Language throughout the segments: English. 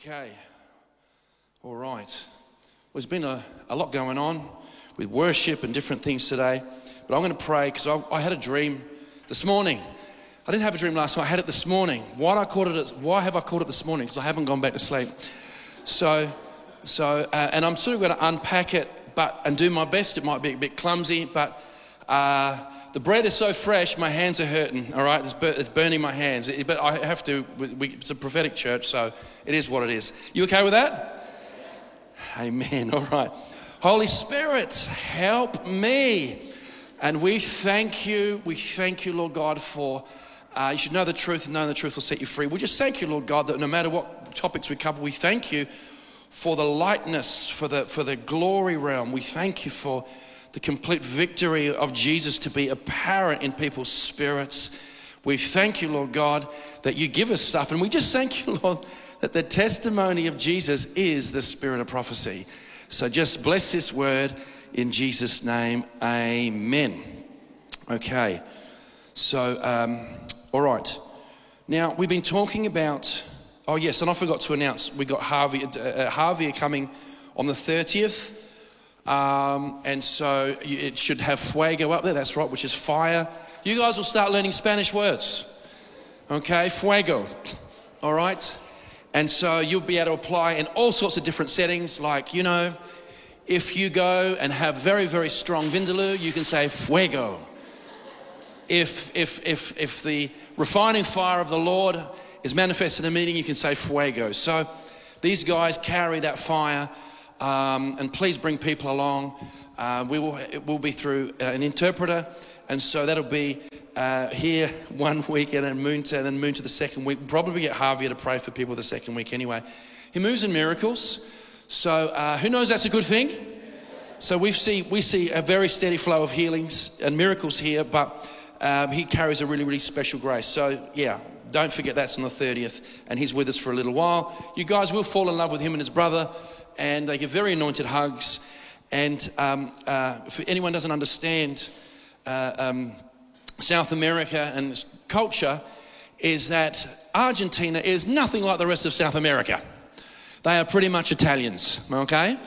Okay. All right. Well, there's been a, a lot going on with worship and different things today, but I'm going to pray because I, I had a dream this morning. I didn't have a dream last night. I had it this morning. Why I called it? Why have I called it this morning? Because I haven't gone back to sleep. So, so, uh, and I'm sort of going to unpack it, but and do my best. It might be a bit clumsy, but uh, the bread is so fresh, my hands are hurting, all right? It's, bur- it's burning my hands. It- but I have to, we, it's a prophetic church, so it is what it is. You okay with that? Amen, all right. Holy Spirit, help me. And we thank you, we thank you, Lord God, for. Uh, you should know the truth, and knowing the truth will set you free. We just thank you, Lord God, that no matter what topics we cover, we thank you for the lightness, for the, for the glory realm. We thank you for the complete victory of Jesus to be apparent in people's spirits. We thank you, Lord God, that you give us stuff. And we just thank you, Lord, that the testimony of Jesus is the spirit of prophecy. So just bless this word in Jesus' name. Amen. Okay. So, um, all right. Now, we've been talking about, oh, yes, and I forgot to announce we got Harvey, uh, uh, Harvey coming on the 30th. Um, and so it should have fuego up there, that's right, which is fire. You guys will start learning Spanish words. Okay, fuego. All right? And so you'll be able to apply in all sorts of different settings, like, you know, if you go and have very, very strong vindaloo, you can say fuego if, if, if, if the refining fire of the Lord is manifest in a meeting, you can say fuego. So these guys carry that fire, um, and please bring people along. Uh, we will, it will be through uh, an interpreter, and so that'll be uh, here one week and then moon to, and then moon to the second week. Probably get Javier to pray for people the second week anyway. He moves in miracles, so uh, who knows that's a good thing? So we see, we see a very steady flow of healings and miracles here, but um, he carries a really, really special grace. So, yeah, don't forget that's on the 30th, and he's with us for a little while. You guys will fall in love with him and his brother, and they give very anointed hugs. And um, uh, if anyone doesn't understand uh, um, South America and culture, is that Argentina is nothing like the rest of South America. They are pretty much Italians, okay?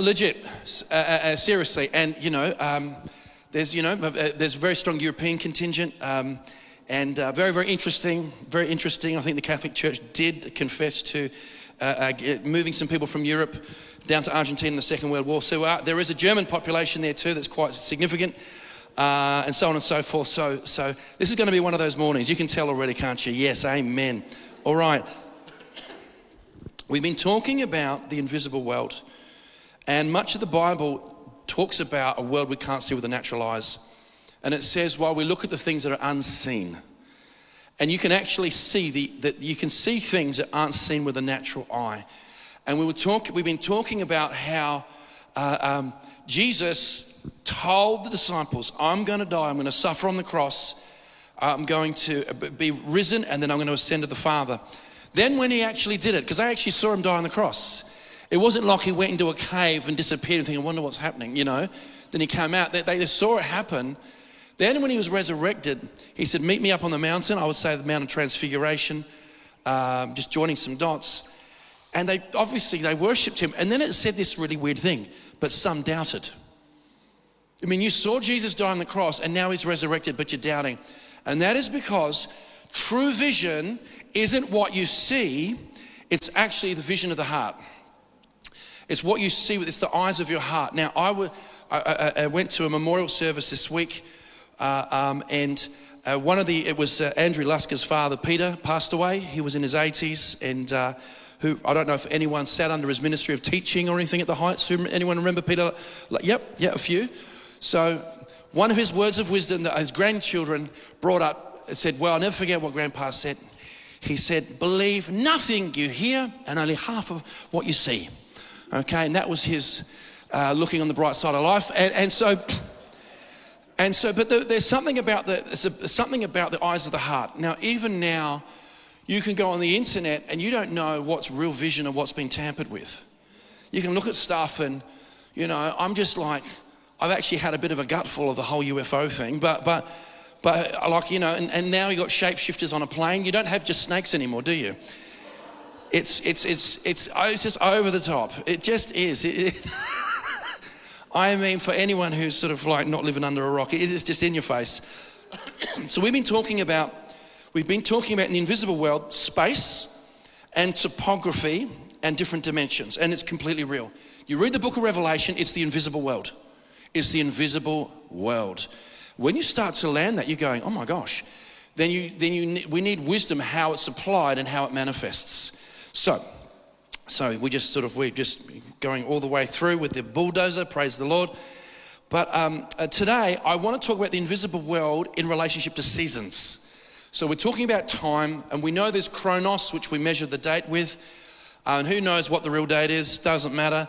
legit, uh, uh, uh, seriously. And you know, um, there's you know, uh, there's a very strong European contingent, um, and uh, very very interesting. Very interesting. I think the Catholic Church did confess to uh, uh, moving some people from Europe down to Argentina in the Second World War. So uh, there is a German population there too that's quite significant. Uh, and so on and so forth. So, so this is going to be one of those mornings. You can tell already, can't you? Yes, amen. All right. We've been talking about the invisible world. And much of the Bible talks about a world we can't see with the natural eyes. And it says, while we look at the things that are unseen, and you can actually see the, that you can see things that aren't seen with a natural eye. And we were talk, we've been talking about how uh, um, Jesus told the disciples, I'm going to die, I'm going to suffer on the cross, I'm going to be risen, and then I'm going to ascend to the Father. Then, when he actually did it, because I actually saw him die on the cross, it wasn't like he went into a cave and disappeared and thinking, I wonder what's happening, you know. Then he came out. They, they saw it happen. Then, when he was resurrected, he said, Meet me up on the mountain. I would say the Mount of Transfiguration, um, just joining some dots. And they obviously they worshipped him. And then it said this really weird thing, but some doubted. I mean, you saw Jesus die on the cross and now he's resurrected, but you're doubting. And that is because true vision isn't what you see, it's actually the vision of the heart. It's what you see with it's the eyes of your heart. Now, I, w- I, I- I went to a memorial service this week, uh, um, and uh, one of the it was uh, Andrew Lusker's father, Peter, passed away. He was in his 80s, and uh, who I don't know if anyone sat under his ministry of teaching or anything at the Heights. Anyone remember Peter? Like, yep, yeah, a few. So, one of his words of wisdom that his grandchildren brought up it said, "Well, I'll never forget what Grandpa said." He said, "Believe nothing you hear, and only half of what you see." Okay, and that was his uh, looking on the bright side of life. And, and so, and so, but there's something about the a, something about the eyes of the heart. Now, even now, you can go on the internet and you don't know what's real vision and what's been tampered with. You can look at stuff and, you know, I'm just like, I've actually had a bit of a gutful of the whole UFO thing, but but but like you know, and, and now you got shapeshifters on a plane. You don't have just snakes anymore, do you? it's, it's, it's, it's, oh, it's just over the top. It just is. It, it I mean, for anyone who's sort of like not living under a rock, it is just in your face. so we've been talking about, we've been talking about in the invisible world, space and topography and different dimensions, and it's completely real. You read the book of Revelation, it's the invisible world. It's the invisible world. When you start to land that, you're going, oh my gosh. Then you, then you, we need wisdom how it's applied and how it manifests. So, so we just sort of we're just going all the way through with the bulldozer. Praise the Lord. But um, uh, today I want to talk about the invisible world in relationship to seasons. So we're talking about time, and we know there's chronos, which we measure the date with. Uh, and who knows what the real date is? Doesn't matter.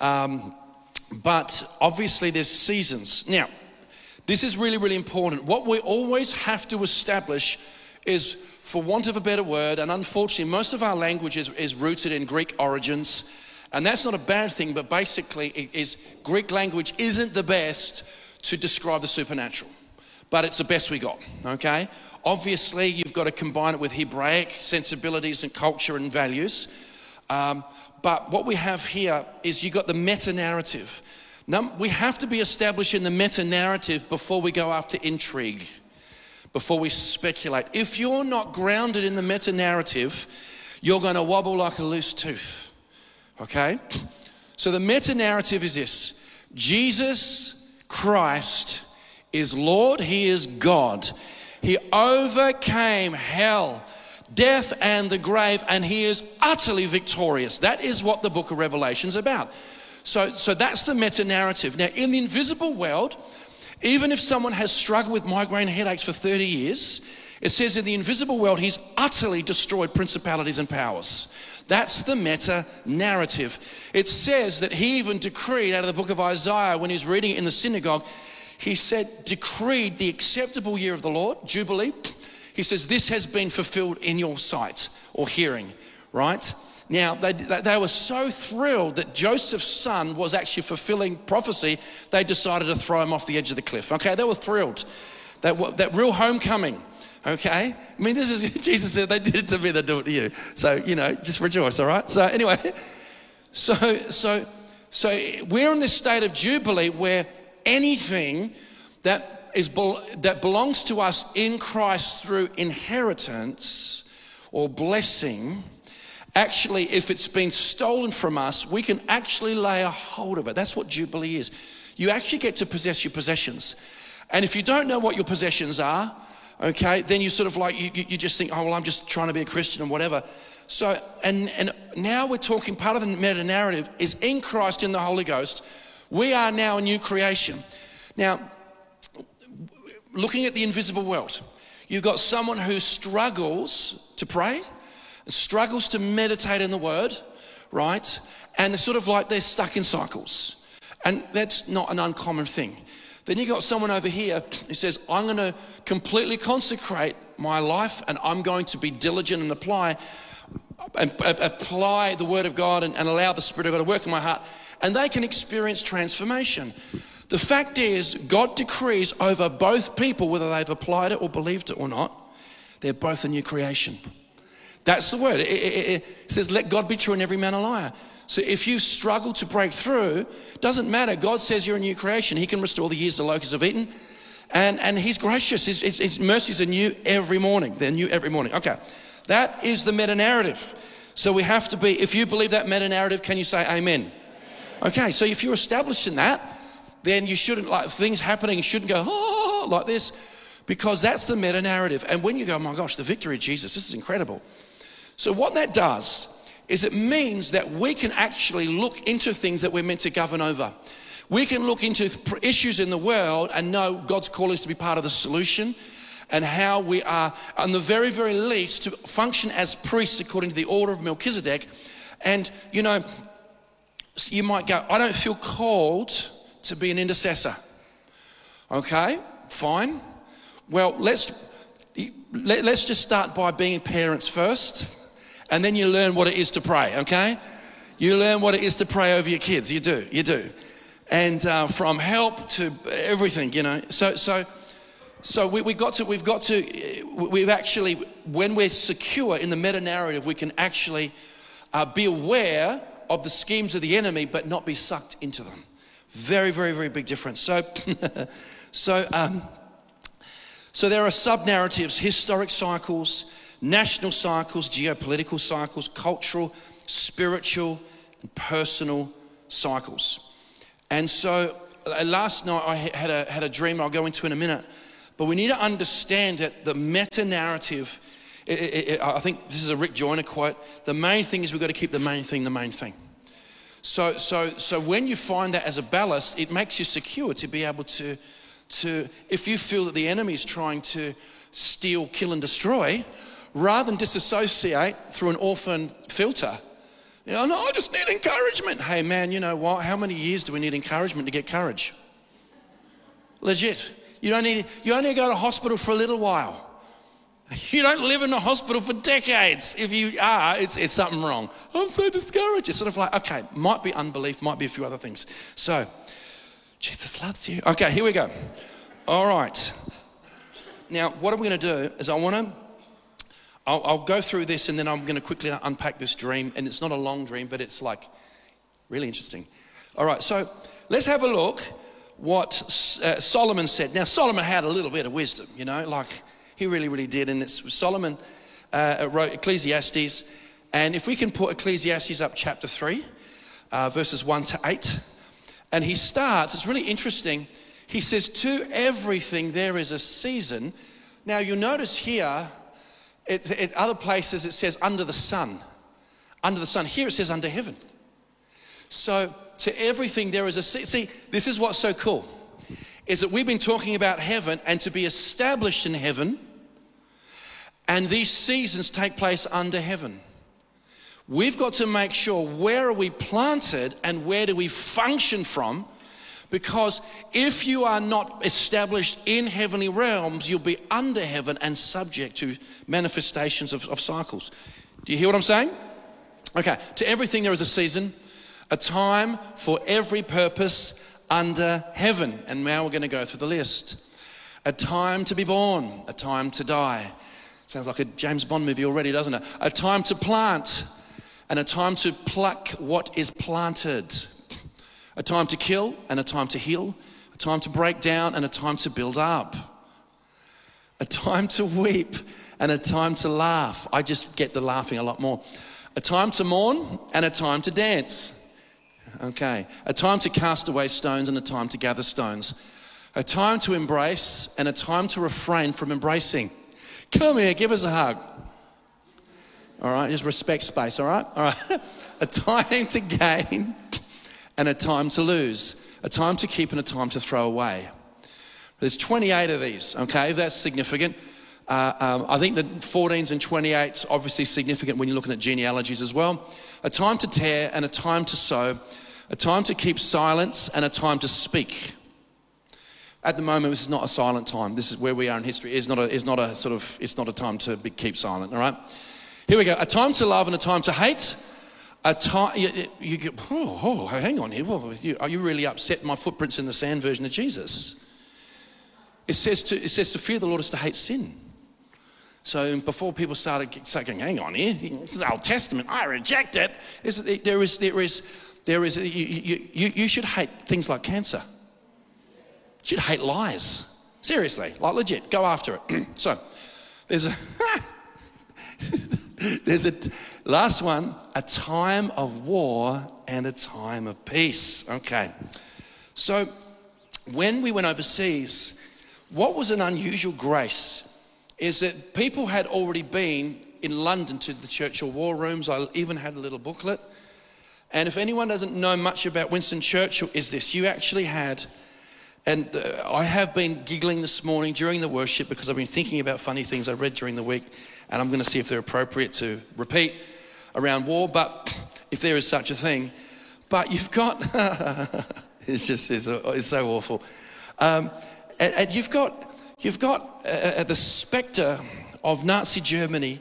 Um, but obviously there's seasons. Now, this is really, really important. What we always have to establish is, for want of a better word, and unfortunately, most of our language is, is rooted in Greek origins. And that's not a bad thing, but basically, it is Greek language isn't the best to describe the supernatural, but it's the best we got, okay? Obviously, you've got to combine it with Hebraic sensibilities and culture and values. Um, but what we have here is you've got the meta narrative. Now, we have to be established in the meta narrative before we go after intrigue, before we speculate. If you're not grounded in the meta narrative, you're going to wobble like a loose tooth. Okay? So the meta narrative is this Jesus Christ is Lord, He is God. He overcame hell, death, and the grave, and He is utterly victorious. That is what the book of Revelation is about. So, so that's the meta narrative. Now, in the invisible world, even if someone has struggled with migraine headaches for 30 years, it says in the invisible world, he's utterly destroyed principalities and powers. That's the meta narrative. It says that he even decreed out of the book of Isaiah when he's reading it in the synagogue, he said, decreed the acceptable year of the Lord, Jubilee. He says, This has been fulfilled in your sight or hearing, right? Now, they, they were so thrilled that Joseph's son was actually fulfilling prophecy, they decided to throw him off the edge of the cliff. Okay, they were thrilled. That, that real homecoming. Okay? I mean, this is, Jesus said, they did it to me, they do it to you. So, you know, just rejoice, all right? So, anyway, so, so, so we're in this state of Jubilee where anything that, is, that belongs to us in Christ through inheritance or blessing actually, if it's been stolen from us, we can actually lay a hold of it. That's what Jubilee is. You actually get to possess your possessions. And if you don't know what your possessions are, okay, then you sort of like, you, you just think, oh, well, I'm just trying to be a Christian and whatever. So, and, and now we're talking, part of the meta narrative is in Christ, in the Holy Ghost, we are now a new creation. Now, looking at the invisible world, you've got someone who struggles to pray struggles to meditate in the word, right? And they're sort of like they're stuck in cycles. And that's not an uncommon thing. Then you got someone over here who says, I'm going to completely consecrate my life and I'm going to be diligent and apply and apply the word of God and, and allow the Spirit of God to work in my heart. And they can experience transformation. The fact is, God decrees over both people, whether they've applied it or believed it or not, they're both a new creation. That's the word. It, it, it, says, let God be true and every man a liar. So if you struggle to break through, doesn't matter. God says you're a new creation. He can restore the years the locusts have eaten. And, and he's gracious. His, his, his mercies are new every morning. They're new every morning. Okay. That is the meta narrative. So we have to be, if you believe that meta narrative, can you say amen? Okay. So if you're established in that, then you shouldn't, like things happening, shouldn't go, oh, like this, because that's the meta narrative. And when you go, oh my gosh, the victory of Jesus, this is incredible. So, what that does is it means that we can actually look into things that we're meant to govern over. We can look into issues in the world and know God's call is to be part of the solution and how we are, on the very, very least, to function as priests according to the order of Melchizedek. And, you know, you might go, I don't feel called to be an intercessor. Okay, fine. Well, let's, let's just start by being parents first and then you learn what it is to pray, okay? You learn what it is to pray over your kids. You do, you do. And uh, from help to everything, you know. So, so, so we, we got to, we've got to, we've actually, when we're secure in the meta narrative, we can actually uh, be aware of the schemes of the enemy, but not be sucked into them. Very, very, very big difference. So, so, um, so there are sub narratives, historic cycles, national cycles, geopolitical cycles, cultural, spiritual, and personal cycles. And so uh, last night I had a, had a dream I'll go into in a minute, but we need to understand that the meta narrative. I think this is a Rick Joyner quote. The main thing is we've got to keep the main thing the main thing. So, so, so when you find that as a ballast, it makes you secure to be able to, to, if you feel that the enemy is trying to steal, kill, and destroy, rather than disassociate through an orphan filter, you know, no, I just need encouragement. Hey, man, you know what? How many years do we need encouragement to get courage? Legit. You don't need, you only go to hospital for a little while. You don't live in a hospital for decades. If you are, it's, it's something wrong. I'm so discouraged. It's sort of like, okay, might be unbelief, might be a few other things. So, Jesus loves you. Okay, here we go. All right. Now, what I'm going to do is I want to, I'll, I'll go through this and then I'm going to quickly unpack this dream. And it's not a long dream, but it's like really interesting. All right, so let's have a look what uh, Solomon said. Now, Solomon had a little bit of wisdom, you know, like he really, really did. And it's Solomon uh, wrote Ecclesiastes. And if we can put Ecclesiastes up chapter 3, uh, verses 1 to 8. And he starts, it's really interesting. He says, To everything there is a season. Now you'll notice here, at other places it says under the sun. Under the sun. Here it says under heaven. So to everything there is a. See, this is what's so cool is that we've been talking about heaven and to be established in heaven, and these seasons take place under heaven. We've got to make sure where are we planted and where do we function from because if you are not established in heavenly realms, you'll be under heaven and subject to manifestations of, of, cycles. Do you hear what I'm saying? Okay, to everything there is a season, a time for every purpose under heaven. And now we're going to go through the list. A time to be born, a time to die. Sounds like a James Bond movie already, doesn't it? A time to plant, and a time to pluck what is planted. A time to kill, and a time to heal. A time to break down, and a time to build up. A time to weep, and a time to laugh. I just get the laughing a lot more. A time to mourn, and a time to dance. Okay. A time to cast away stones and a time to gather stones. A time to embrace and a time to refrain from embracing. Come here, give us a hug. All right, just respect space, all right? All right. a time to gain and a time to lose. A time to keep and a time to throw away. There's 28 of these, okay? That's significant. Uh, um, I think the 14s and 28s obviously significant when you're looking at genealogies as well. A time to tear and a time to sow a time to keep silence and a time to speak. At the moment, this is not a silent time. This is where we are in history. It's not a, it's not a sort of, it's not a time to be, keep silent, all right? Here we go. A time to love and a time to hate. A time, you, you get, oh, oh, hang on here. Well, you, are you really upset my footprints in the sand version of Jesus? It says to, it says to fear the Lord is to hate sin. So before people started saying, hang on here, this is Old Testament, I reject it. There is, there is there is, you, you, you should hate things like cancer. You should hate lies. Seriously, like legit, go after it. so, there's a, there's a, last one, a time of war and a time of peace. Okay. So, when we went overseas, what was an unusual grace is that people had already been in London to the Churchill war rooms. I even had a little booklet and if anyone doesn't know much about Winston Churchill, is this you actually had, and I have been giggling this morning during the worship because I've been thinking about funny things I read during the week, and I'm going to see if they're appropriate to repeat around war, but if there is such a thing. But you've got, it's just, it's, it's so awful. Um, and, and, you've got, you've got uh, uh the spectre of Nazi Germany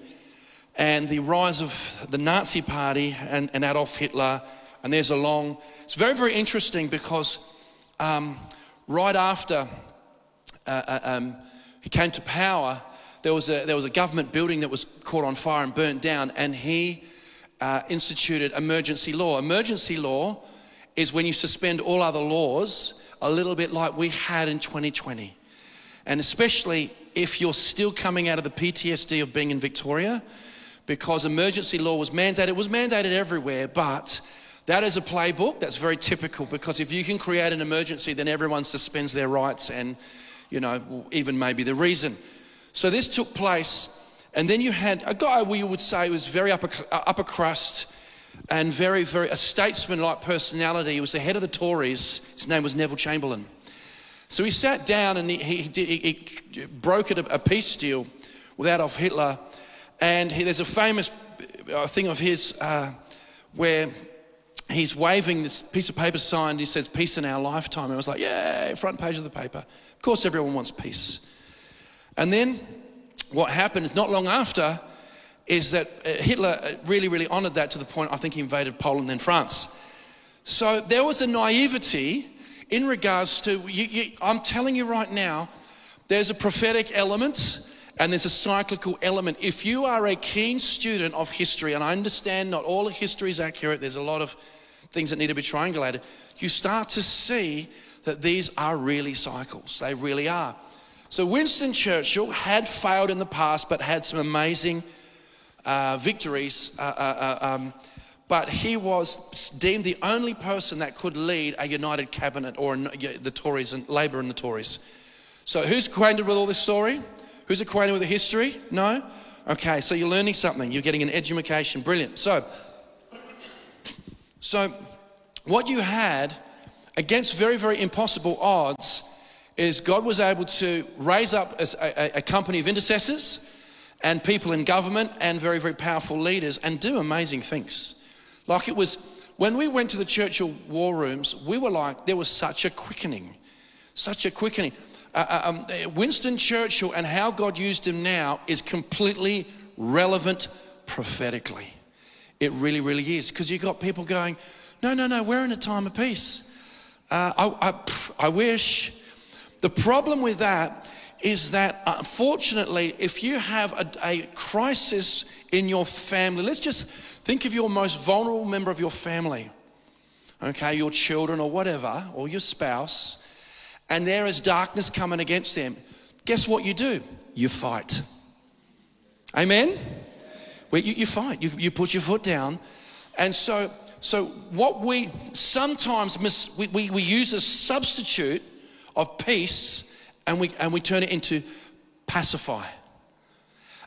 and the rise of the Nazi Party and, and Adolf Hitler. And there's a long, it's very, very interesting because um, right after uh, uh, um, he came to power, there was, a, there was a government building that was caught on fire and burnt down, and he uh, instituted emergency law. Emergency law is when you suspend all other laws, a little bit like we had in 2020. And especially if you're still coming out of the PTSD of being in Victoria, because emergency law was mandated. It was mandated everywhere, but that is a playbook that's very typical because if you can create an emergency, then everyone suspends their rights and, you know, even maybe the reason. So this took place, and then you had a guy we would say was very upper, upper crust and very, very a statesman-like personality. He was the head of the Tories. His name was Neville Chamberlain. So he sat down and he, he, did, he, he brokered a, a, peace deal with Adolf Hitler. And he, there's a famous uh, thing of his uh, where he's waving this piece of paper signed. He says, Peace in our lifetime. And I was like, Yeah, front page of the paper. Of course, everyone wants peace. And then what happened is not long after is that uh, Hitler uh, really, really honored that to the point I think he invaded Poland and France. So there was a naivety in regards to, you, you, I'm telling you right now, there's a prophetic element and there's a cyclical element. If you are a keen student of history, and I understand not all of history is accurate, there's a lot of things that need to be triangulated, you start to see that these are really cycles. They really are. So Winston Churchill had failed in the past, but had some amazing uh, victories. Uh, uh, uh um, but he was deemed the only person that could lead a united cabinet or the Tories and Labor and the Tories. So, who's acquainted with all this story? Who's acquainted with the history? No? Okay, so you're learning something. You're getting an education. Brilliant. So, so what you had against very, very impossible odds is God was able to raise up a, a, a company of intercessors and people in government and very, very powerful leaders and do amazing things. Like it was, when we went to the Churchill war rooms, we were like, there was such a quickening, such a quickening. Uh, uh um, Winston Churchill and how God used him now is completely relevant prophetically. It really, really is. Because you've got people going, no, no, no, we're in a time of peace. Uh, I, I, I wish. The problem with that is that unfortunately, if you have a, a, crisis in your family, let's just think of your most vulnerable member of your family, okay, your children or whatever, or your spouse, and there is darkness coming against them. Guess what you do? You fight. Amen? Well, you, you fight, you, you put your foot down. And so, so what we sometimes miss, we, we, we use a substitute of peace and we, and we turn it into pacify.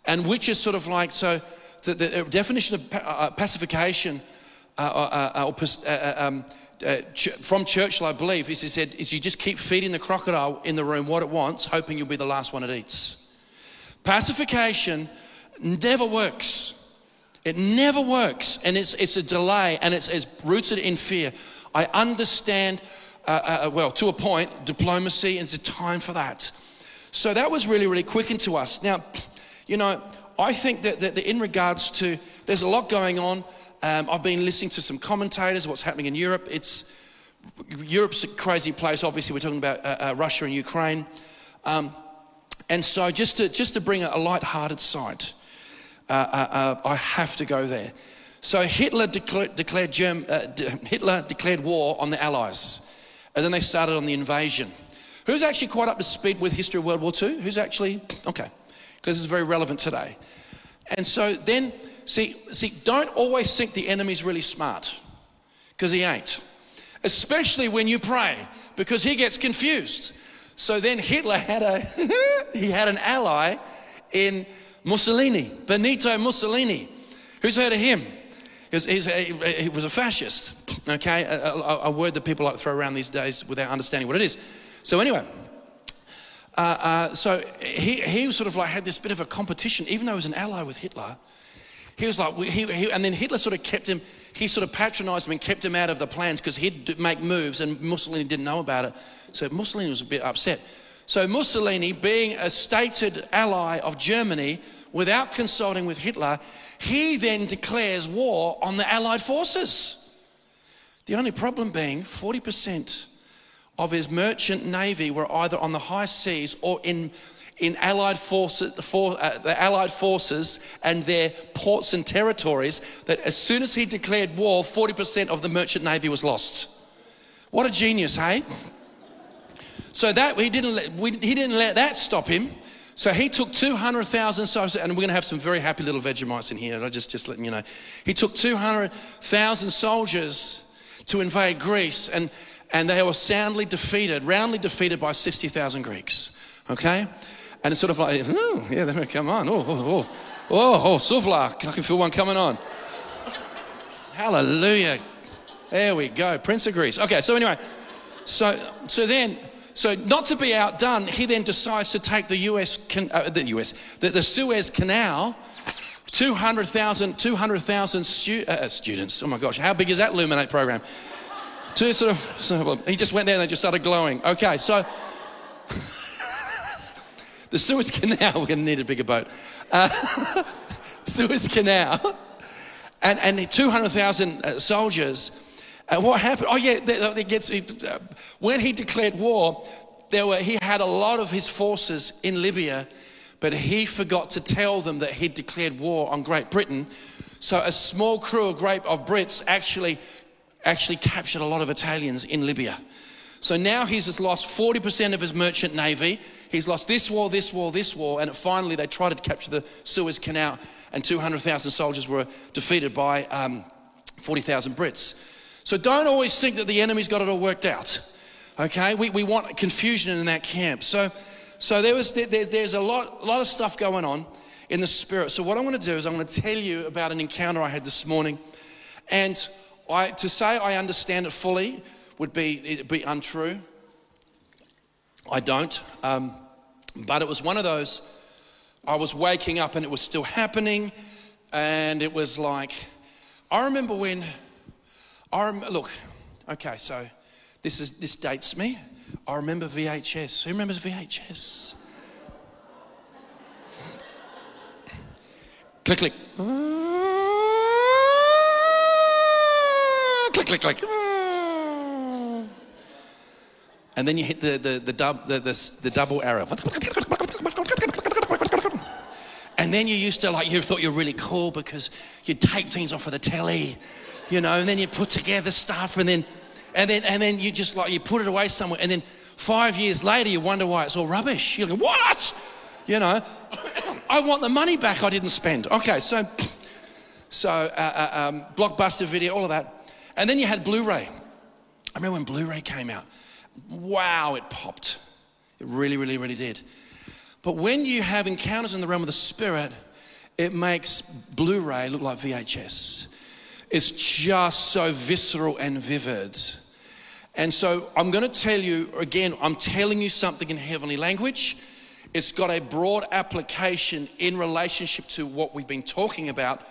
And which is sort of like, so the, the definition of uh, pacification uh, uh, uh, uh, uh um, ch- from Churchill, I believe, is he said, is you just keep feeding the crocodile in the room what it wants, hoping you'll be the last one it eats. Pacification never works. It never works. And it's, it's a delay and it's, it's rooted in fear. I understand uh, uh, uh, well, to a point, diplomacy, is a time for that. So that was really, really quickened to us. Now, you know, I think that, that, that in regards to, there's a lot going on. Um, I've been listening to some commentators, what's happening in Europe. It's, Europe's a crazy place. Obviously, we're talking about uh, uh, Russia and Ukraine. Um, and so, just to, just to bring a light-hearted side, uh, uh, I have to go there. So, Hitler, declared, declared Germ, Hitler declared war on the Allies. And then they started on the invasion. Who's actually quite up to speed with history of World War II? Who's actually, okay, because it's very relevant today. And so then, see, see, don't always think the enemy's really smart, because he ain't. Especially when you pray, because he gets confused. So then Hitler had a, he had an ally in Mussolini, Benito Mussolini. Who's heard of him? He was, he was a fascist, okay? A, a, a, word that people like to throw around these days without understanding what it is. So, anyway, uh, uh, so he, he sort of like had this bit of a competition, even though he was an ally with Hitler. He was like, he, he, and then Hitler sort of kept him, he sort of patronized him and kept him out of the plans because he'd make moves and Mussolini didn't know about it. So Mussolini was a bit upset. So Mussolini, being a stated ally of Germany, without consulting with Hitler, he then declares war on the Allied forces. The only problem being 40% of his merchant navy were either on the high seas or in, in Allied forces, for, uh, the Allied forces and their ports and territories that as soon as he declared war, 40% of the merchant navy was lost. What a genius, hey? So that he didn't let, we, he didn't let that stop him. So he took 200,000 soldiers, and we're going to have some very happy little Vegemites in here. I just just letting you know. He took 200,000 soldiers to invade Greece, and and they were soundly defeated, roundly defeated by 60,000 Greeks. Okay, and it's sort of like, oh, yeah, they come on, oh, oh, oh, oh, oh, Sufla, I can feel one coming on. Hallelujah. There we go, Prince of Greece. Okay, so anyway, so so then so, not to be outdone, he then decides to take the US, uh, the US, the, the Suez Canal 200,000 200, stu- uh, students. Oh my gosh, how big is that Luminate program? Of, sort of, he just went there and they just started glowing. Okay, so the Suez Canal, we're going to need a bigger boat. Uh, Suez Canal, and, and 200,000 uh, soldiers and what happened? Oh, yeah, it gets, uh, when he declared war, there were, he had a lot of his forces in Libya, but he forgot to tell them that he'd declared war on Great Britain. So a small crew of, great, of Brits actually, actually captured a lot of Italians in Libya. So now he's just lost 40% of his merchant navy. He's lost this war, this war, this war, and finally they tried to capture the Suez Canal, and 200,000 soldiers were defeated by um, 40,000 Brits. So don't always think that the enemy's got it all worked out. Okay, we, we want confusion in that camp. So, so there was there, there's a lot, a lot of stuff going on in the spirit. So what I'm going to do is I'm going to tell you about an encounter I had this morning, and I, to say I understand it fully would be be untrue. I don't, um, but it was one of those. I was waking up and it was still happening, and it was like I remember when I rem- look, okay, so this is this dates me. I remember VHS. Who remembers VHS? click, click. click, click, click. And then you hit the, the, the, dub, the, the, the double arrow. And then you used to like, you thought you were really cool because you'd tape things off of the telly you know, and then you put together stuff and then, and then, and then you just like, you put it away somewhere and then five years later you wonder why it's all rubbish. You're like, what? You know, I want the money back I didn't spend. Okay, so, so uh, uh, um, blockbuster video, all of that. And then you had Blu-ray. I remember when Blu-ray came out. Wow, it popped. It really, really, really did. But when you have encounters in the realm of the spirit, it makes Blu-ray look like VHS. It's just so visceral and vivid. And so I'm going to tell you again, I'm telling you something in heavenly language. It's got a broad application in relationship to what we've been talking about.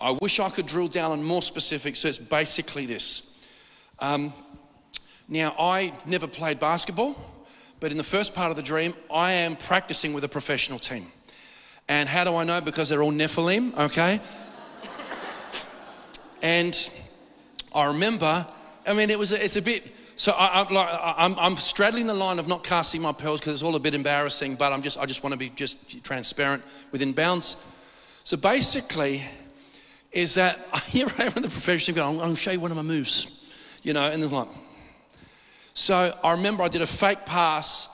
I wish I could drill down on more specifics. So it's basically this. Um, now, I never played basketball, but in the first part of the dream, I am practicing with a professional team. And how do I know? Because they're all Nephilim, okay? And I remember, I mean, it was, it's a bit, so I, am like, I'm, I'm straddling the line of not casting my pearls because it's all a bit embarrassing, but I'm just, I just want to be just transparent within bounds. So basically, is that here I am in the professional going, I'm going to show you one of my moves, you know, and they're like, so I remember I did a fake pass,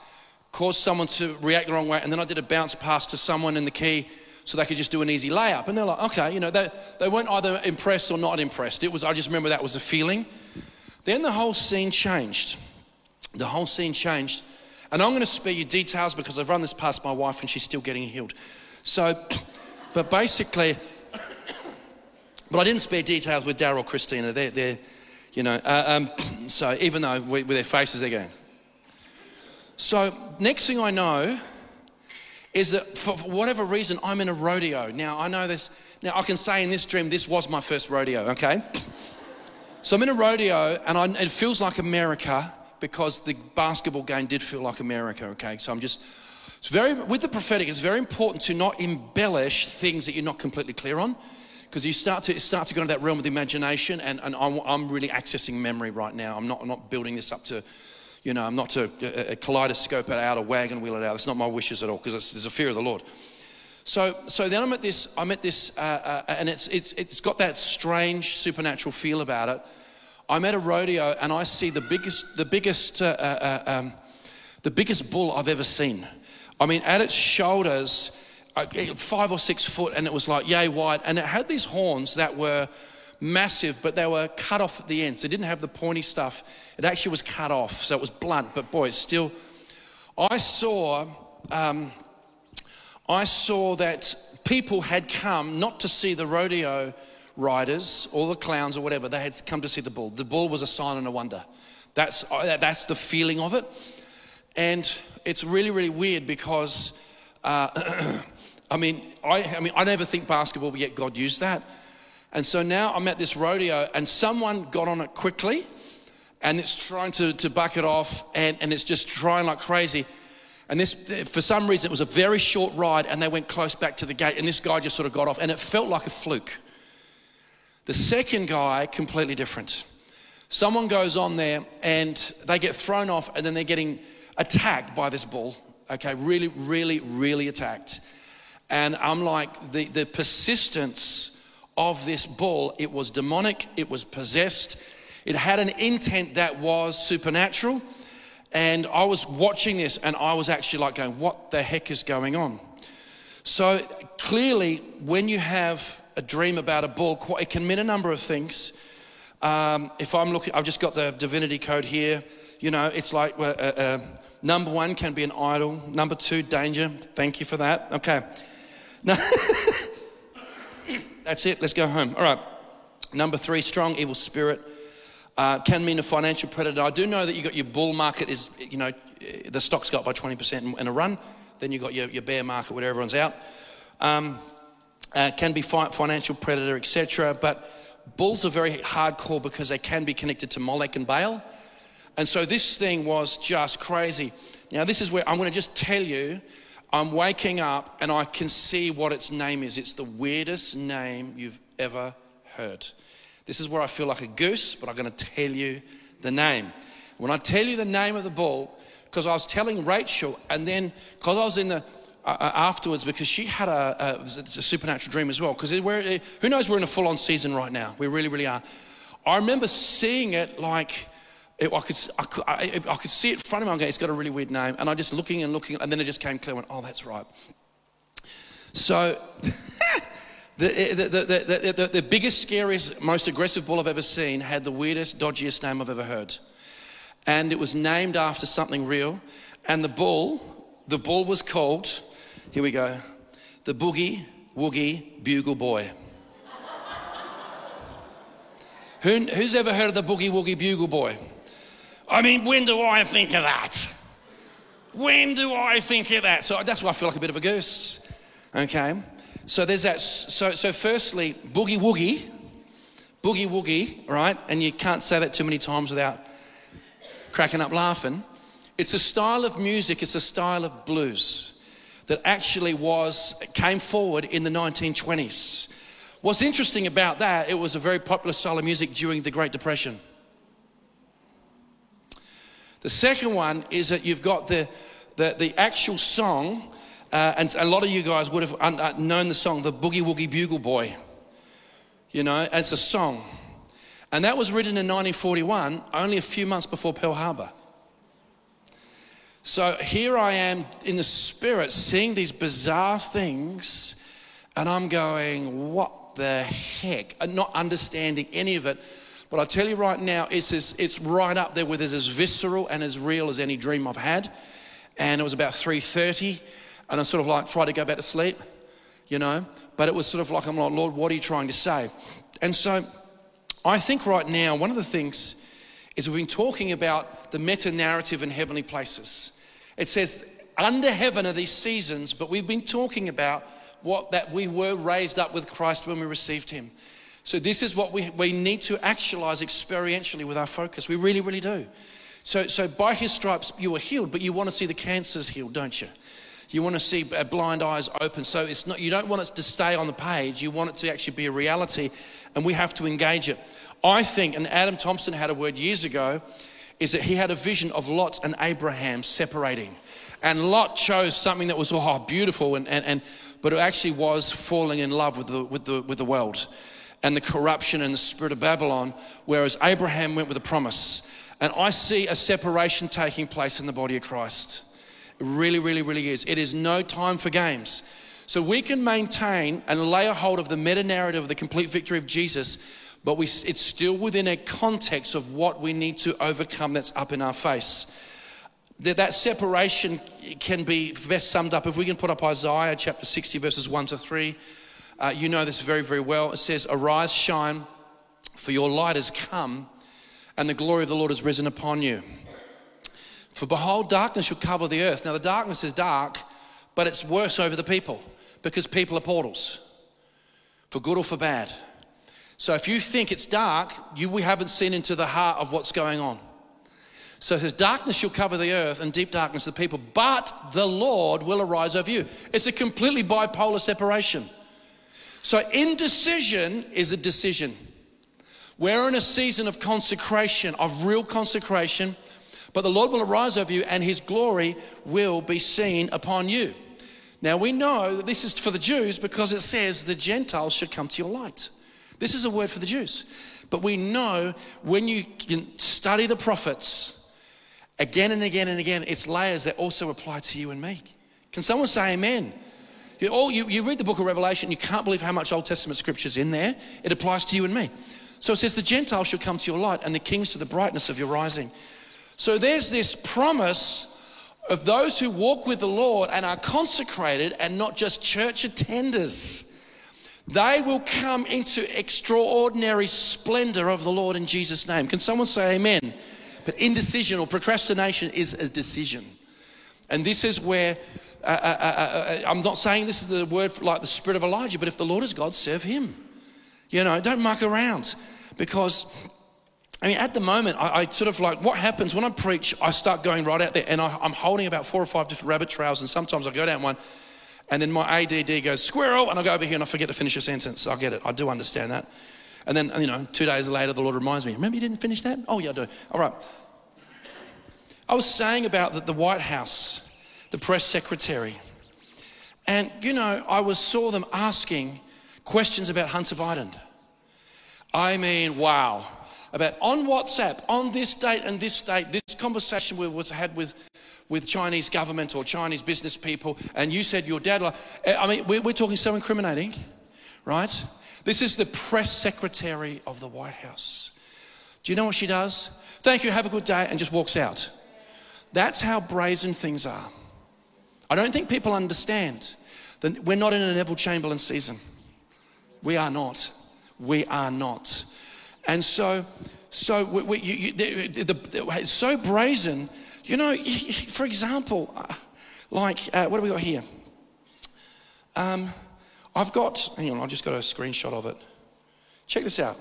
caused someone to react the wrong way, and then I did a bounce pass to someone in the key so they could just do an easy layup. And they're like, okay, you know, they, they weren't either impressed or not impressed. It was, I just remember that was a feeling. Then the whole scene changed. The whole scene changed. And I'm going to spare you details because I've run this past my wife and she's still getting healed. So, but basically, but I didn't spare details with Daryl, Christina. They're, they're you know, uh, um, so even though we, with their faces, they're going. So, next thing I know, is that for whatever reason, I'm in a rodeo. Now, I know this. Now, I can say in this dream, this was my first rodeo, okay? So I'm in a rodeo, and I, it feels like America because the basketball game did feel like America, okay? So I'm just, it's very, with the prophetic, it's very important to not embellish things that you're not completely clear on because you start to start to go into that realm of the imagination and, and I'm, I'm, really accessing memory right now i'm not, I'm not building this up to You know, I'm not to a, a kaleidoscope it out, a wagon wheel it out. That's not my wishes at all because there's a fear of the Lord. So, so then I'm at this, I'm at this, uh, uh, and it's, it's, it's got that strange supernatural feel about it. I'm at a rodeo and I see the biggest, the biggest, uh, uh, uh um, the biggest bull I've ever seen. I mean, at its shoulders, uh, five or six foot, and it was like yay wide, and it had these horns that were massive, but they were cut off at the ends. It didn't have the pointy stuff. It actually was cut off, so it was blunt. But boy, still. I saw, um, I saw that people had come not to see the rodeo riders or the clowns or whatever. They had come to see the bull. The bull was a sign and a wonder. That's uh, that's the feeling of it, and it's really really weird because. Uh, I mean, I, I mean, I never think basketball, but yet God used that. And so now I'm at this rodeo, and someone got on it quickly, and it's trying to, to buck it off, and, and it's just trying like crazy. And this, for some reason, it was a very short ride, and they went close back to the gate, and this guy just sort of got off, and it felt like a fluke. The second guy, completely different. Someone goes on there, and they get thrown off, and then they're getting attacked by this bull. Okay, really, really, really attacked. And I'm like, the, the persistence of this bull, it was demonic, it was possessed, it had an intent that was supernatural. And I was watching this and I was actually like going, what the heck is going on? So clearly, when you have a dream about a bull, it can mean a number of things. Um, if I'm looking, I've just got the divinity code here. You know, it's like uh, uh, number one can be an idol. Number two, danger. Thank you for that. Okay. Now, That's it. Let's go home. All right. Number three, strong evil spirit. Uh, can mean a financial predator. I do know that you got your bull market is, you know, the stock's got by 20% in a run. Then you've got your, your bear market where everyone's out. Um, uh, can be fi- financial predator, etc. But bulls are very hardcore because they can be connected to Molech and Baal. And so this thing was just crazy. Now, this is where I'm going to just tell you I'm waking up and I can see what its name is. It's the weirdest name you've ever heard. This is where I feel like a goose, but I'm going to tell you the name. When I tell you the name of the bull, because I was telling Rachel, and then because I was in the uh, uh, afterwards, because she had a, a, a supernatural dream as well. Because who knows, we're in a full on season right now. We really, really are. I remember seeing it like it, I, could, I, could, I, I, could see it in front of me. I'm going, it's got a really weird name. And I'm just looking and looking, and then it just came clear. I went, oh, that's right. So, eh, the, the, the, the, biggest, scariest, most aggressive bull I've ever seen had the weirdest, dodgiest name I've ever heard. And it was named after something real. And the bull, the bull was called, here we go, the Boogie Woogie Bugle Boy. Who, who's ever heard of the Boogie Woogie Bugle Boy? I mean, when do I think of that? When do I think of that? So that's why I feel like a bit of a goose. Okay. So there's that. So, so firstly, boogie woogie, boogie woogie, right? And you can't say that too many times without cracking up laughing. It's a style of music, it's a style of blues that actually was, came forward in the 1920s. What's interesting about that, it was a very popular style of music during the Great Depression. The second one is that you've got the, the, the actual song, uh, and a lot of you guys would have uh, known the song, the Boogie Woogie Bugle Boy. You know, it's a song. And that was written in 1941, only a few months before Pearl Harbor. So here I am in the spirit seeing these bizarre things, and I'm going, what the heck? And not understanding any of it. But I tell you right now, it's, as, it's right up there with as, as visceral and as real as any dream I've had. And it was about 3.30, and I sort of like tried to go back to sleep, you know. But it was sort of like, I'm like, Lord, what are you trying to say? And so I think right now, one of the things is we've been talking about the meta narrative in heavenly places. It says, under heaven are these seasons, but we've been talking about what that we were raised up with Christ when we received him. So, this is what we, we need to actualize experientially with our focus. We really, really do. So, so, by his stripes, you are healed, but you want to see the cancers healed, don't you? You want to see uh, blind eyes open. So, it's not, you don't want it to stay on the page, you want it to actually be a reality, and we have to engage it. I think, and Adam Thompson had a word years ago, is that he had a vision of Lot and Abraham separating. And Lot chose something that was oh, beautiful, and, and, and, but it actually was falling in love with the, with, the, with the world and the corruption and the spirit of Babylon, whereas Abraham went with a promise. And I see a separation taking place in the body of Christ. It really, really, really is. It is no time for games. So we can maintain and lay a hold of the meta narrative of the complete victory of Jesus, but we, it's still within a context of what we need to overcome that's up in our face. That, that separation can be best summed up if we can put up Isaiah chapter 60, verses 1 to 3. Uh, you know this very, very well. It says, Arise, shine, for your light has come, and the glory of the Lord has risen upon you. For behold, darkness shall cover the earth. Now, the darkness is dark, but it's worse over the people because people are portals, for good or for bad. So if you think it's dark, you we haven't seen into the heart of what's going on. So it says, Darkness shall cover the earth and deep darkness the people, but the Lord will arise over you. It's a completely bipolar separation. So indecision is a decision. We're in a season of consecration, of real consecration, but the Lord will arise over you and his glory will be seen upon you. Now we know that this is for the Jews because it says the Gentiles should come to your light. This is a word for the Jews. But we know when you study the prophets again and again and again, it's layers that also apply to you and me. Can someone say amen? You, all, you, you read the book of Revelation, you can't believe how much Old Testament scripture's in there. It applies to you and me. So it says, The Gentiles shall come to your light, and the kings to the brightness of your rising. So there's this promise of those who walk with the Lord and are consecrated and not just church attenders. They will come into extraordinary splendor of the Lord in Jesus' name. Can someone say amen? But indecision or procrastination is a decision. And this is where, uh, uh, uh, uh I'm not saying this is the word like the spirit of Elijah, but if the Lord is God, serve him. You know, don't muck around because I mean, at the moment, I, I, sort of like what happens when I preach, I start going right out there and I, am holding about four or five different rabbit trails, and sometimes I go down one and then my ADD goes squirrel, and I go over here and I forget to finish a sentence. I get it, I do understand that. And then, you know, two days later, the Lord reminds me, remember you didn't finish that? Oh, yeah, I do. All right. I was saying about the, the White House, the press secretary, and, you know, I was saw them asking questions about Hunter Biden. I mean, wow about on WhatsApp, on this date and this date, this conversation was had with, with Chinese government or Chinese business people, and you said your dad. Eh, I mean, we're, we're talking so incriminating, right? This is the press secretary of the White House. Do you know what she does? Thank you, have a good day, and just walks out. That's how brazen things are. I don't think people understand that we're not in a Neville Chamberlain season. We are not. We are not. And so, so we, we, you, you, the, the, the, so brazen. You know, for example, uh, like uh, what do we got here? Um, I've got. Hang on, I just got a screenshot of it. Check this out.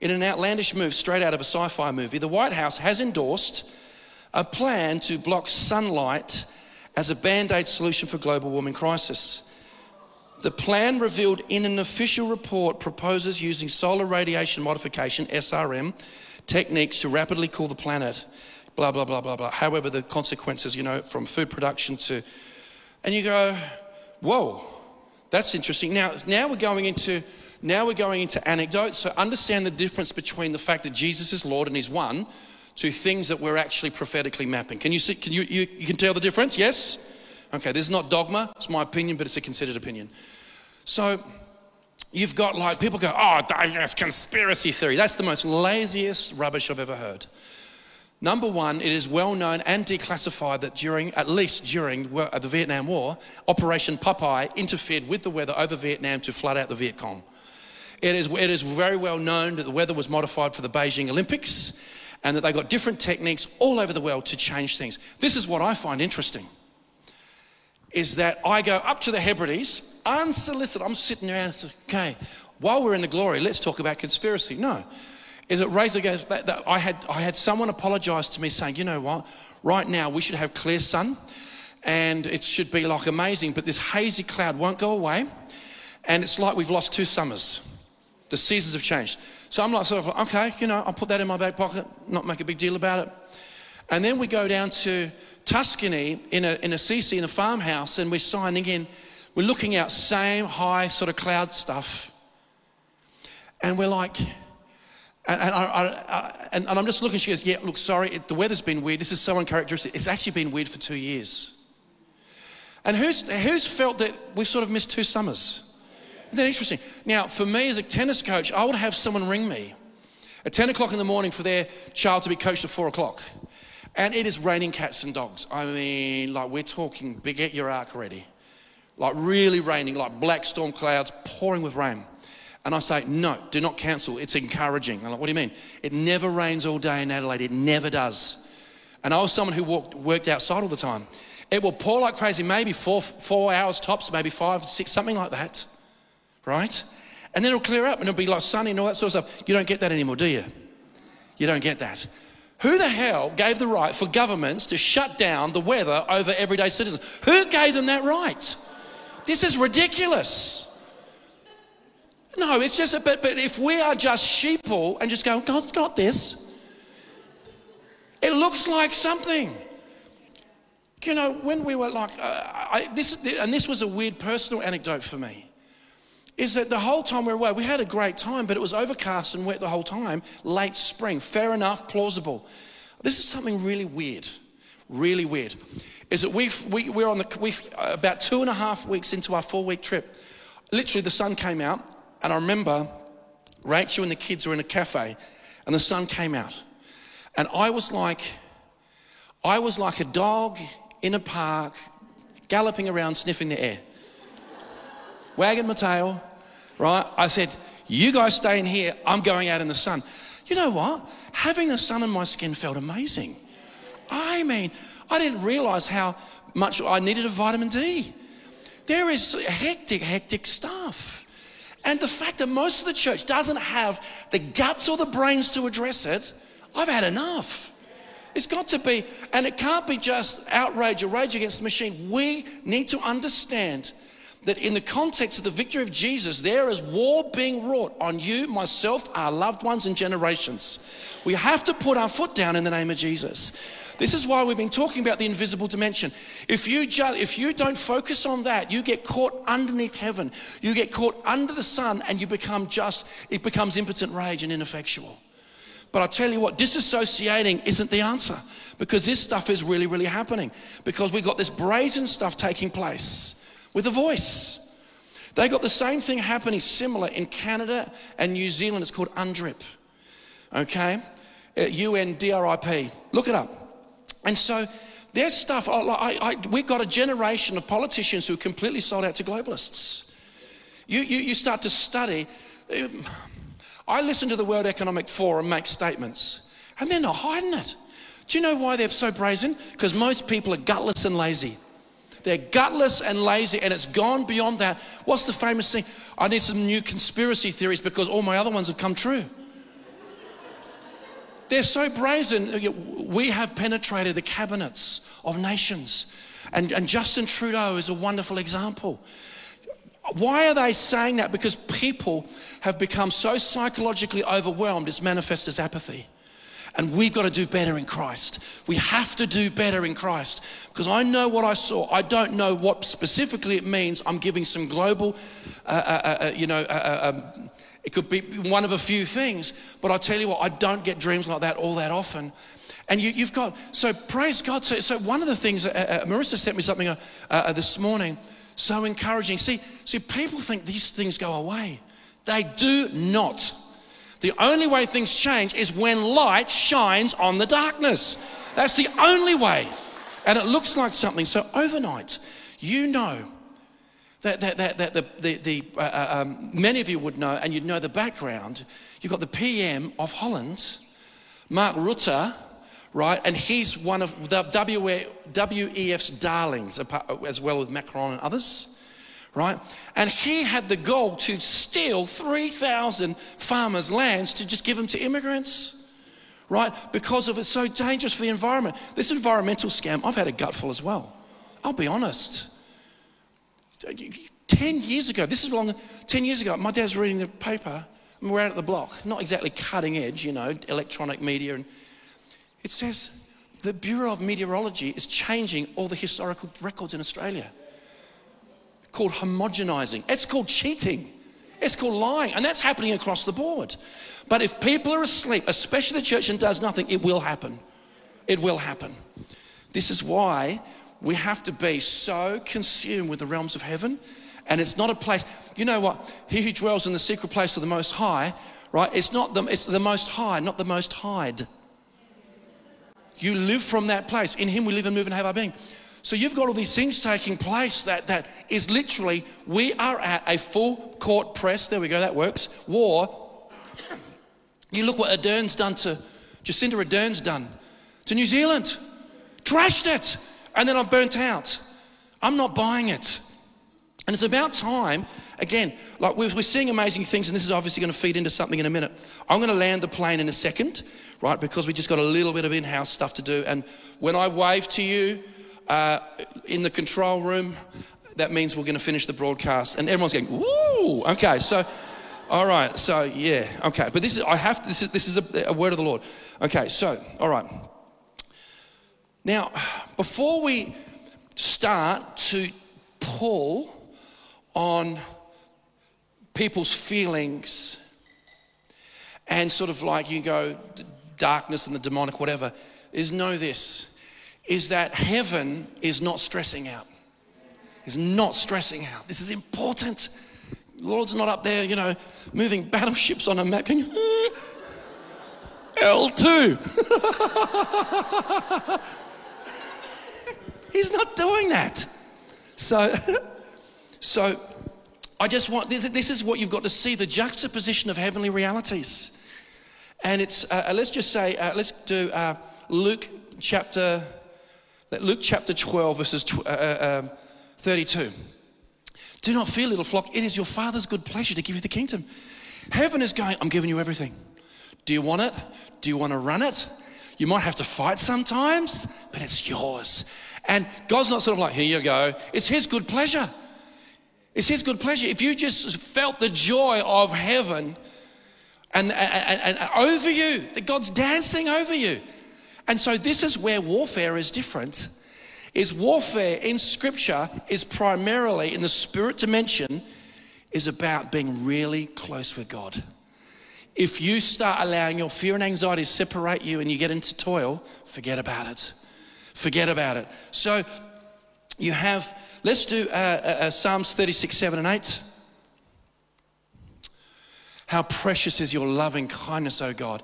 In an outlandish move straight out of a sci-fi movie, the White House has endorsed a plan to block sunlight as a band-aid solution for global warming crisis. The plan revealed in an official report proposes using solar radiation modification, SRM, techniques to rapidly cool the planet. Blah, blah, blah, blah, blah. However, the consequences, you know, from food production to. And you go, whoa, that's interesting. Now, now we're going into. Now we're going into anecdotes. So understand the difference between the fact that Jesus is Lord and He's one to things that we're actually prophetically mapping. Can you see? Can you, you, you can tell the difference? Yes? Okay, this is not dogma, it's my opinion, but it's a considered opinion. So you've got like people go, oh, that's conspiracy theory. That's the most laziest rubbish I've ever heard. Number one, it is well known and declassified that during, at least during uh, the Vietnam War, Operation Popeye interfered with the weather over Vietnam to flood out the Viet Cong. It is, it is very well known that the weather was modified for the Beijing Olympics and that they got different techniques all over the world to change things. This is what I find interesting is that I go up to the Hebrides unsolicited. I'm sitting there and say, okay, while we're in the glory, let's talk about conspiracy. No. Is it raised against that, that I had I had someone apologize to me saying, you know what, right now we should have clear sun and it should be like amazing, but this hazy cloud won't go away. And it's like we've lost two summers. The seasons have changed. So I'm like, sort of, okay, you know, I'll put that in my back pocket, not make a big deal about it. And then we go down to Tuscany in a, in a CC, in a farmhouse, and we're signing in. We're looking out, same high sort of cloud stuff. And we're like, and, and, I, I, and, and I'm just looking, she goes, yeah, look, sorry, it, the weather's been weird. This is so uncharacteristic. It's actually been weird for two years. And who's, who's felt that we've sort of missed two summers? Isn't that interesting? Now, for me as a tennis coach, I would have someone ring me at 10 o'clock in the morning for their child to be coached at 4 o'clock. And it is raining cats and dogs. I mean, like we're talking, big, get your ark ready. Like really raining, like black storm clouds pouring with rain. And I say, no, do not cancel. It's encouraging. I'm like, what do you mean? It never rains all day in Adelaide. It never does. And I was someone who walked, worked outside all the time. It will pour like crazy, maybe four, four hours tops, maybe five, six, something like that. Right? And then it'll clear up and it'll be like sunny and all that sort of stuff. You don't get that anymore, do you? You don't get that. Who the hell gave the right for governments to shut down the weather over everyday citizens? Who gave them that right? This is ridiculous. No, it's just a bit, but if we are just sheeple and just go, God's got this, it looks like something. You know, when we were like, uh, I, this, and this was a weird personal anecdote for me, is that the whole time we were away, we had a great time, but it was overcast and wet the whole time, late spring. Fair enough, plausible. This is something really weird, really weird, is that we we, we're on the, we about two and a half weeks into our four week trip. Literally, the sun came out, and I remember Rachel and the kids were in a cafe, and the sun came out. And I was like, I was like a dog in a park, galloping around, sniffing the air, wagging my tail, right? I said, You guys stay in here, I'm going out in the sun. You know what? Having the sun on my skin felt amazing. I mean, I didn't realize how much I needed a vitamin D. There is hectic, hectic stuff. And the fact that most of the church doesn't have the guts or the brains to address it, I've had enough. It's got to be, and it can't be just outrage or rage against the machine. We need to understand that in the context of the victory of Jesus, there is war being wrought on you, myself, our loved ones, and generations. We have to put our foot down in the name of Jesus. This is why we've been talking about the invisible dimension. If you, ju- if you don't focus on that, you get caught underneath heaven. You get caught under the sun and you become just, it becomes impotent rage and ineffectual. But I tell you what, disassociating isn't the answer because this stuff is really, really happening. Because we've got this brazen stuff taking place with a voice. They got the same thing happening similar in Canada and New Zealand. It's called UNDRIP. Okay? U N D R I P. Look it up. And so there's stuff, I, I, we've got a generation of politicians who are completely sold out to globalists. You, you, you start to study. Um, I listen to the World Economic Forum make statements, and they're not hiding it. Do you know why they're so brazen? Because most people are gutless and lazy. They're gutless and lazy, and it's gone beyond that. What's the famous thing? I need some new conspiracy theories because all my other ones have come true. They're so brazen. We have penetrated the cabinets of nations. And, and Justin Trudeau is a wonderful example. Why are they saying that? Because people have become so psychologically overwhelmed, it's manifest as apathy. And we've got to do better in Christ. We have to do better in Christ. Because I know what I saw. I don't know what specifically it means. I'm giving some global, uh, uh, uh, uh you know, uh, uh, um, it could be one of a few things. But I tell you what, I don't get dreams like that all that often. And you, have got, so praise God. So, so one of the things, Marissa sent me something this morning so encouraging. See, see, people think these things go away. They do not. The only way things change is when light shines on the darkness. That's the only way. And it looks like something. So overnight, you know that, that, that, that the, the, the uh, uh um, many of you would know, and you'd know the background. You've got the PM of Holland, Mark Rutte, right? And he's one of the WEF's darlings, as well as Macron and others, right? And he had the goal to steal 3,000 farmers' lands to just give them to immigrants, right? Because of it's so dangerous for the environment. This environmental scam, I've had a gutful as well. I'll be honest. 10 years ago, this is long, 10 years ago, my dad's reading the paper And we're out at the block, not exactly cutting edge, you know, electronic media. And it says the Bureau of Meteorology is changing all the historical records in Australia. Called homogenizing. It's called cheating. It's called lying. And that's happening across the board. But if people are asleep, especially the church, and does nothing, it will happen. It will happen. This is why we have to be so consumed with the realms of heaven. And it's not a place, you know what? He who dwells in the secret place of the Most High, right? It's not the, it's the Most High, not the Most Hide. You live from that place. In Him we live and move and have our being. So you've got all these things taking place that, that is literally, we are at a full court press, there we go, that works, war. You look what Ardern's done to, Jacinda Ardern's done to New Zealand. Trashed it. And then I'm burnt out. I'm not buying it. And it's about time, again, like we're, we're seeing amazing things, and this is obviously going to feed into something in a minute. I'm going to land the plane in a second, right? Because we just got a little bit of in house stuff to do. And when I wave to you uh, in the control room, that means we're going to finish the broadcast. And everyone's going, woo! Okay, so. All right, so yeah, okay, but this is I have to, this is this is a, a word of the Lord. Okay, so all right. Now, before we start to pull on people's feelings and sort of like you go darkness and the demonic whatever is know this is that heaven is not stressing out. Is not stressing out. This is important. Lord's not up there you know moving battleships on a map going, l2 he's not doing that. So so I just want, this, this is what you've got to see the juxtaposition of heavenly realities. And it's, uh, uh let's just say, uh, let's do uh, Luke chapter, Luke chapter 12, verses uh, uh um, 32. Do not fear, little flock, it is your Father's good pleasure to give you the kingdom. Heaven is going, I'm giving you everything. Do you want it? Do you want to run it? You might have to fight sometimes, but it's yours. And God's not sort of like, here you go. It's His good pleasure. It's His good pleasure. If you just felt the joy of heaven and, and, and, and over you, that God's dancing over you. And so this is where warfare is different. Is warfare in scripture is primarily in the spirit dimension is about being really close with God. If you start allowing your fear and anxiety to separate you and you get into toil, forget about it. Forget about it. So you have, let's do uh, uh, uh, Psalms 36, 7 and 8. How precious is your loving kindness, O God.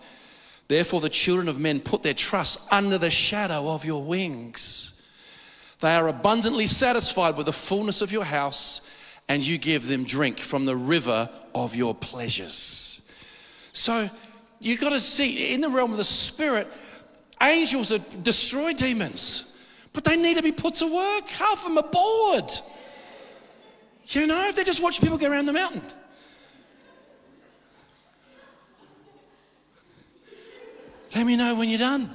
Therefore, the children of men put their trust under the shadow of your wings. They are abundantly satisfied with the fullness of your house, and you give them drink from the river of your pleasures. So, you've got to see in the realm of the spirit, angels that destroy demons but they need to be put to work. Half of them are bored. You know, they just watch people go around the mountain. Let me know when you're done.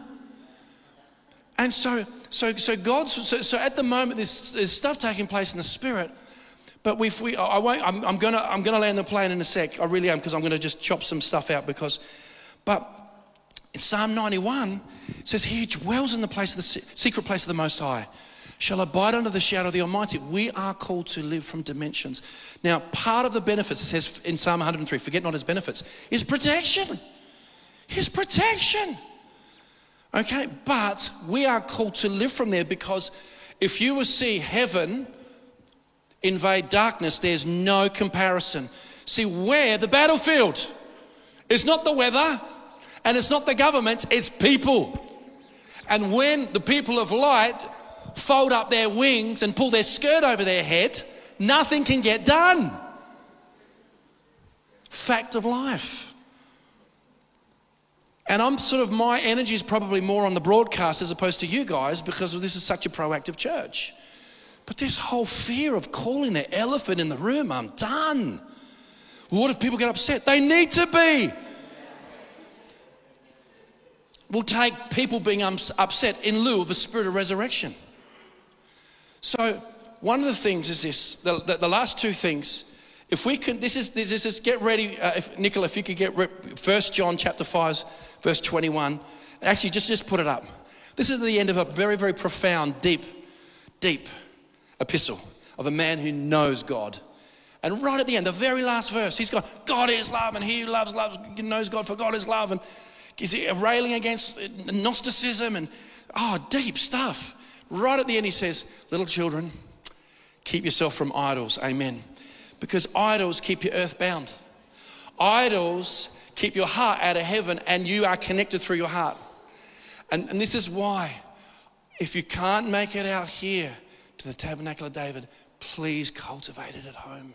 And so, so, so God's, so, so at the moment, there's, there's stuff taking place in the spirit. But if we, I won't, I'm, I'm gonna, I'm gonna land the plane in a sec. I really am because I'm gonna just chop some stuff out because, but in Psalm 91, it says, He dwells in the place of the secret place of the Most High shall abide under the shadow of the Almighty. We are called to live from dimensions. Now, part of the benefits, it says in Psalm 103, forget not his benefits, is protection. His protection. Okay, but we are called to live from there because if you will see heaven invade darkness, there's no comparison. See, where the battlefield is not the weather, and it's not the government, it's people. And when the people of light fold up their wings and pull their skirt over their head, nothing can get done. Fact of life. And I'm sort of, my energy is probably more on the broadcast as opposed to you guys because this is such a proactive church. But this whole fear of calling the elephant in the room, I'm done. What if people get upset? They need to be We'll take people being upset in lieu of a spirit of resurrection. So, one of the things is this the, the, the last two things If we can, this is, this is get ready, uh, if, Nicola, if you could get First John chapter 5, verse 21. Actually, just, just put it up. This is the end of a very, very profound, deep, deep epistle of a man who knows God. And right at the end, the very last verse, he's got God is love, and he who loves, loves, knows God, for God is love. And he's railing against Gnosticism and, oh, deep stuff. Right at the end, he says, Little children, keep yourself from idols. Amen. Because idols keep you earthbound. Idols keep your heart out of heaven, and you are connected through your heart. And, and this is why, if you can't make it out here to the tabernacle of David, please cultivate it at home.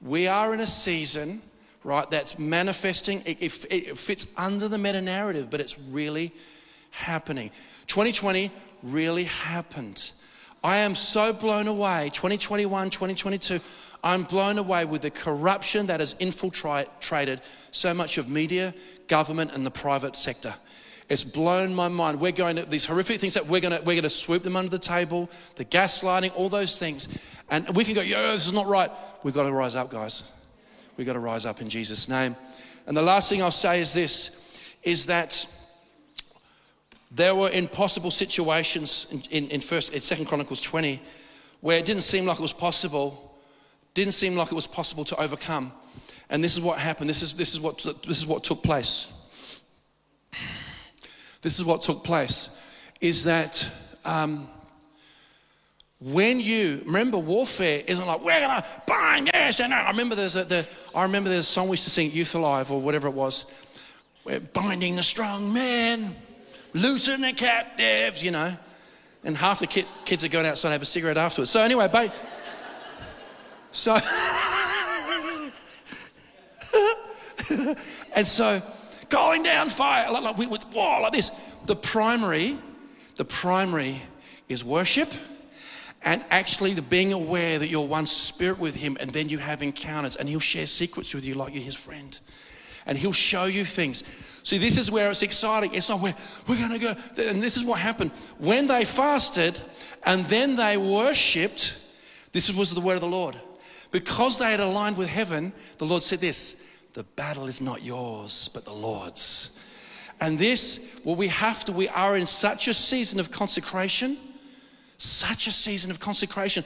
We are in a season, right, that's manifesting. It, it, it fits under the meta narrative, but it's really happening. 2020 really happened. I am so blown away. 2021, 2022, I'm blown away with the corruption that has infiltrated so much of media, government, and the private sector. It's blown my mind. We're going to, these horrific things that we're going to, we're going to sweep them under the table, the gaslighting, all those things. And we can go, yo, this is not right. We've got to rise up, guys. We've got to rise up in Jesus' name. And the last thing I'll say is this, is that there were impossible situations in, in, in first, in Second Chronicles 20 where it didn't seem like it was possible, didn't seem like it was possible to overcome. And this is what happened. This is, this is, what, this is what took place. This is what took place is that um, when you remember warfare isn't like we're gonna bind yes and I remember there's a, the I remember there's a song we used to sing Youth Alive or whatever it was. We're binding the strong man, loosing the captives, you know. And half the kid, kids are going outside and have a cigarette afterwards. So anyway, ba- so and so going down fire, like, like, with whoa, like this. The primary, the primary is worship and actually the being aware that you're one spirit with him and then you have encounters and he'll share secrets with you like you're his friend and he'll show you things see this is where it's exciting it's not where we're going to go and this is what happened when they fasted and then they worshipped this was the word of the lord because they had aligned with heaven the lord said this the battle is not yours, but the Lord's. And this, well, we have to, we are in such a season of consecration, such a season of consecration.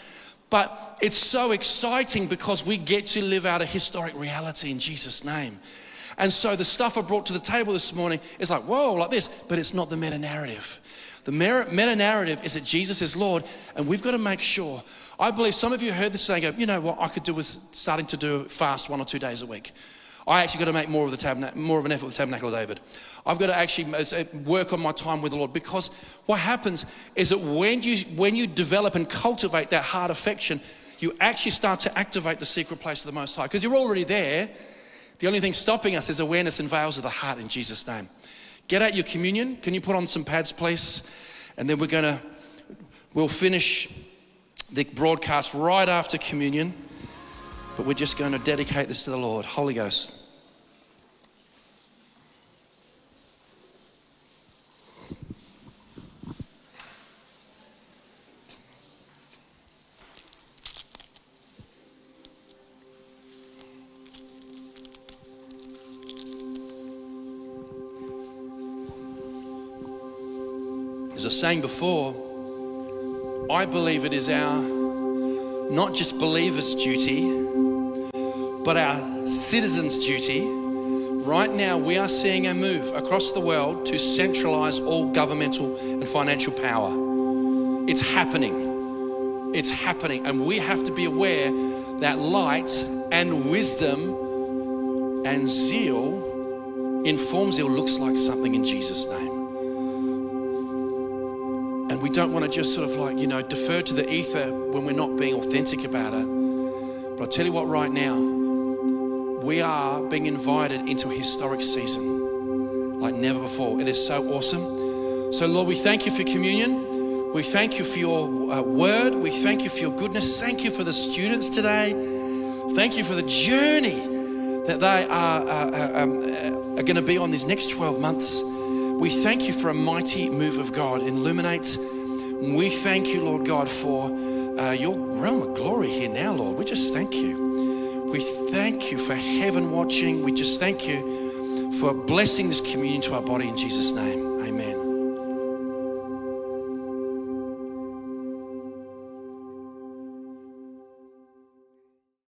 But it's so exciting because we get to live out a historic reality in Jesus' name. And so the stuff I brought to the table this morning is like, whoa, like this, but it's not the meta narrative. The meta narrative is that Jesus is Lord, and we've got to make sure. I believe some of you heard this saying, go, you know what, I could do with starting to do fast one or two days a week. I actually got to make more of the tabernacle, more of an effort with the tabernacle of David. I've got to actually uh, work on my time with the Lord because what happens is that when you when you develop and cultivate that heart affection, you actually start to activate the secret place of the Most High because you're already there. The only thing stopping us is awareness and veils of the heart in Jesus' name. Get out your communion. Can you put on some pads, please? And then we're going to we'll finish the broadcast right after communion. But we're just going to dedicate this to the Lord. Holy Ghost. As I was saying before, I believe it is our not just believers' duty, but our citizens' duty. Right now, we are seeing a move across the world to centralize all governmental and financial power. It's happening. It's happening. And we have to be aware that light and wisdom and zeal informs zeal looks like something in Jesus' name. Don't want to just sort of like, you know, defer to the ether when we're not being authentic about it. But I'll tell you what, right now, we are being invited into a historic season like never before. It is so awesome. So, Lord, we thank you for communion. We thank you for your uh, word. We thank you for your goodness. Thank you for the students today. Thank you for the journey that they are, uh, uh um, uh, are going to be on these next 12 months. We thank you for a mighty move of God. Illuminate. We thank you, Lord God, for uh, your realm of glory here now, Lord. We just thank you. We thank you for heaven watching. We just thank you for blessing this communion to our body in Jesus' name. Amen.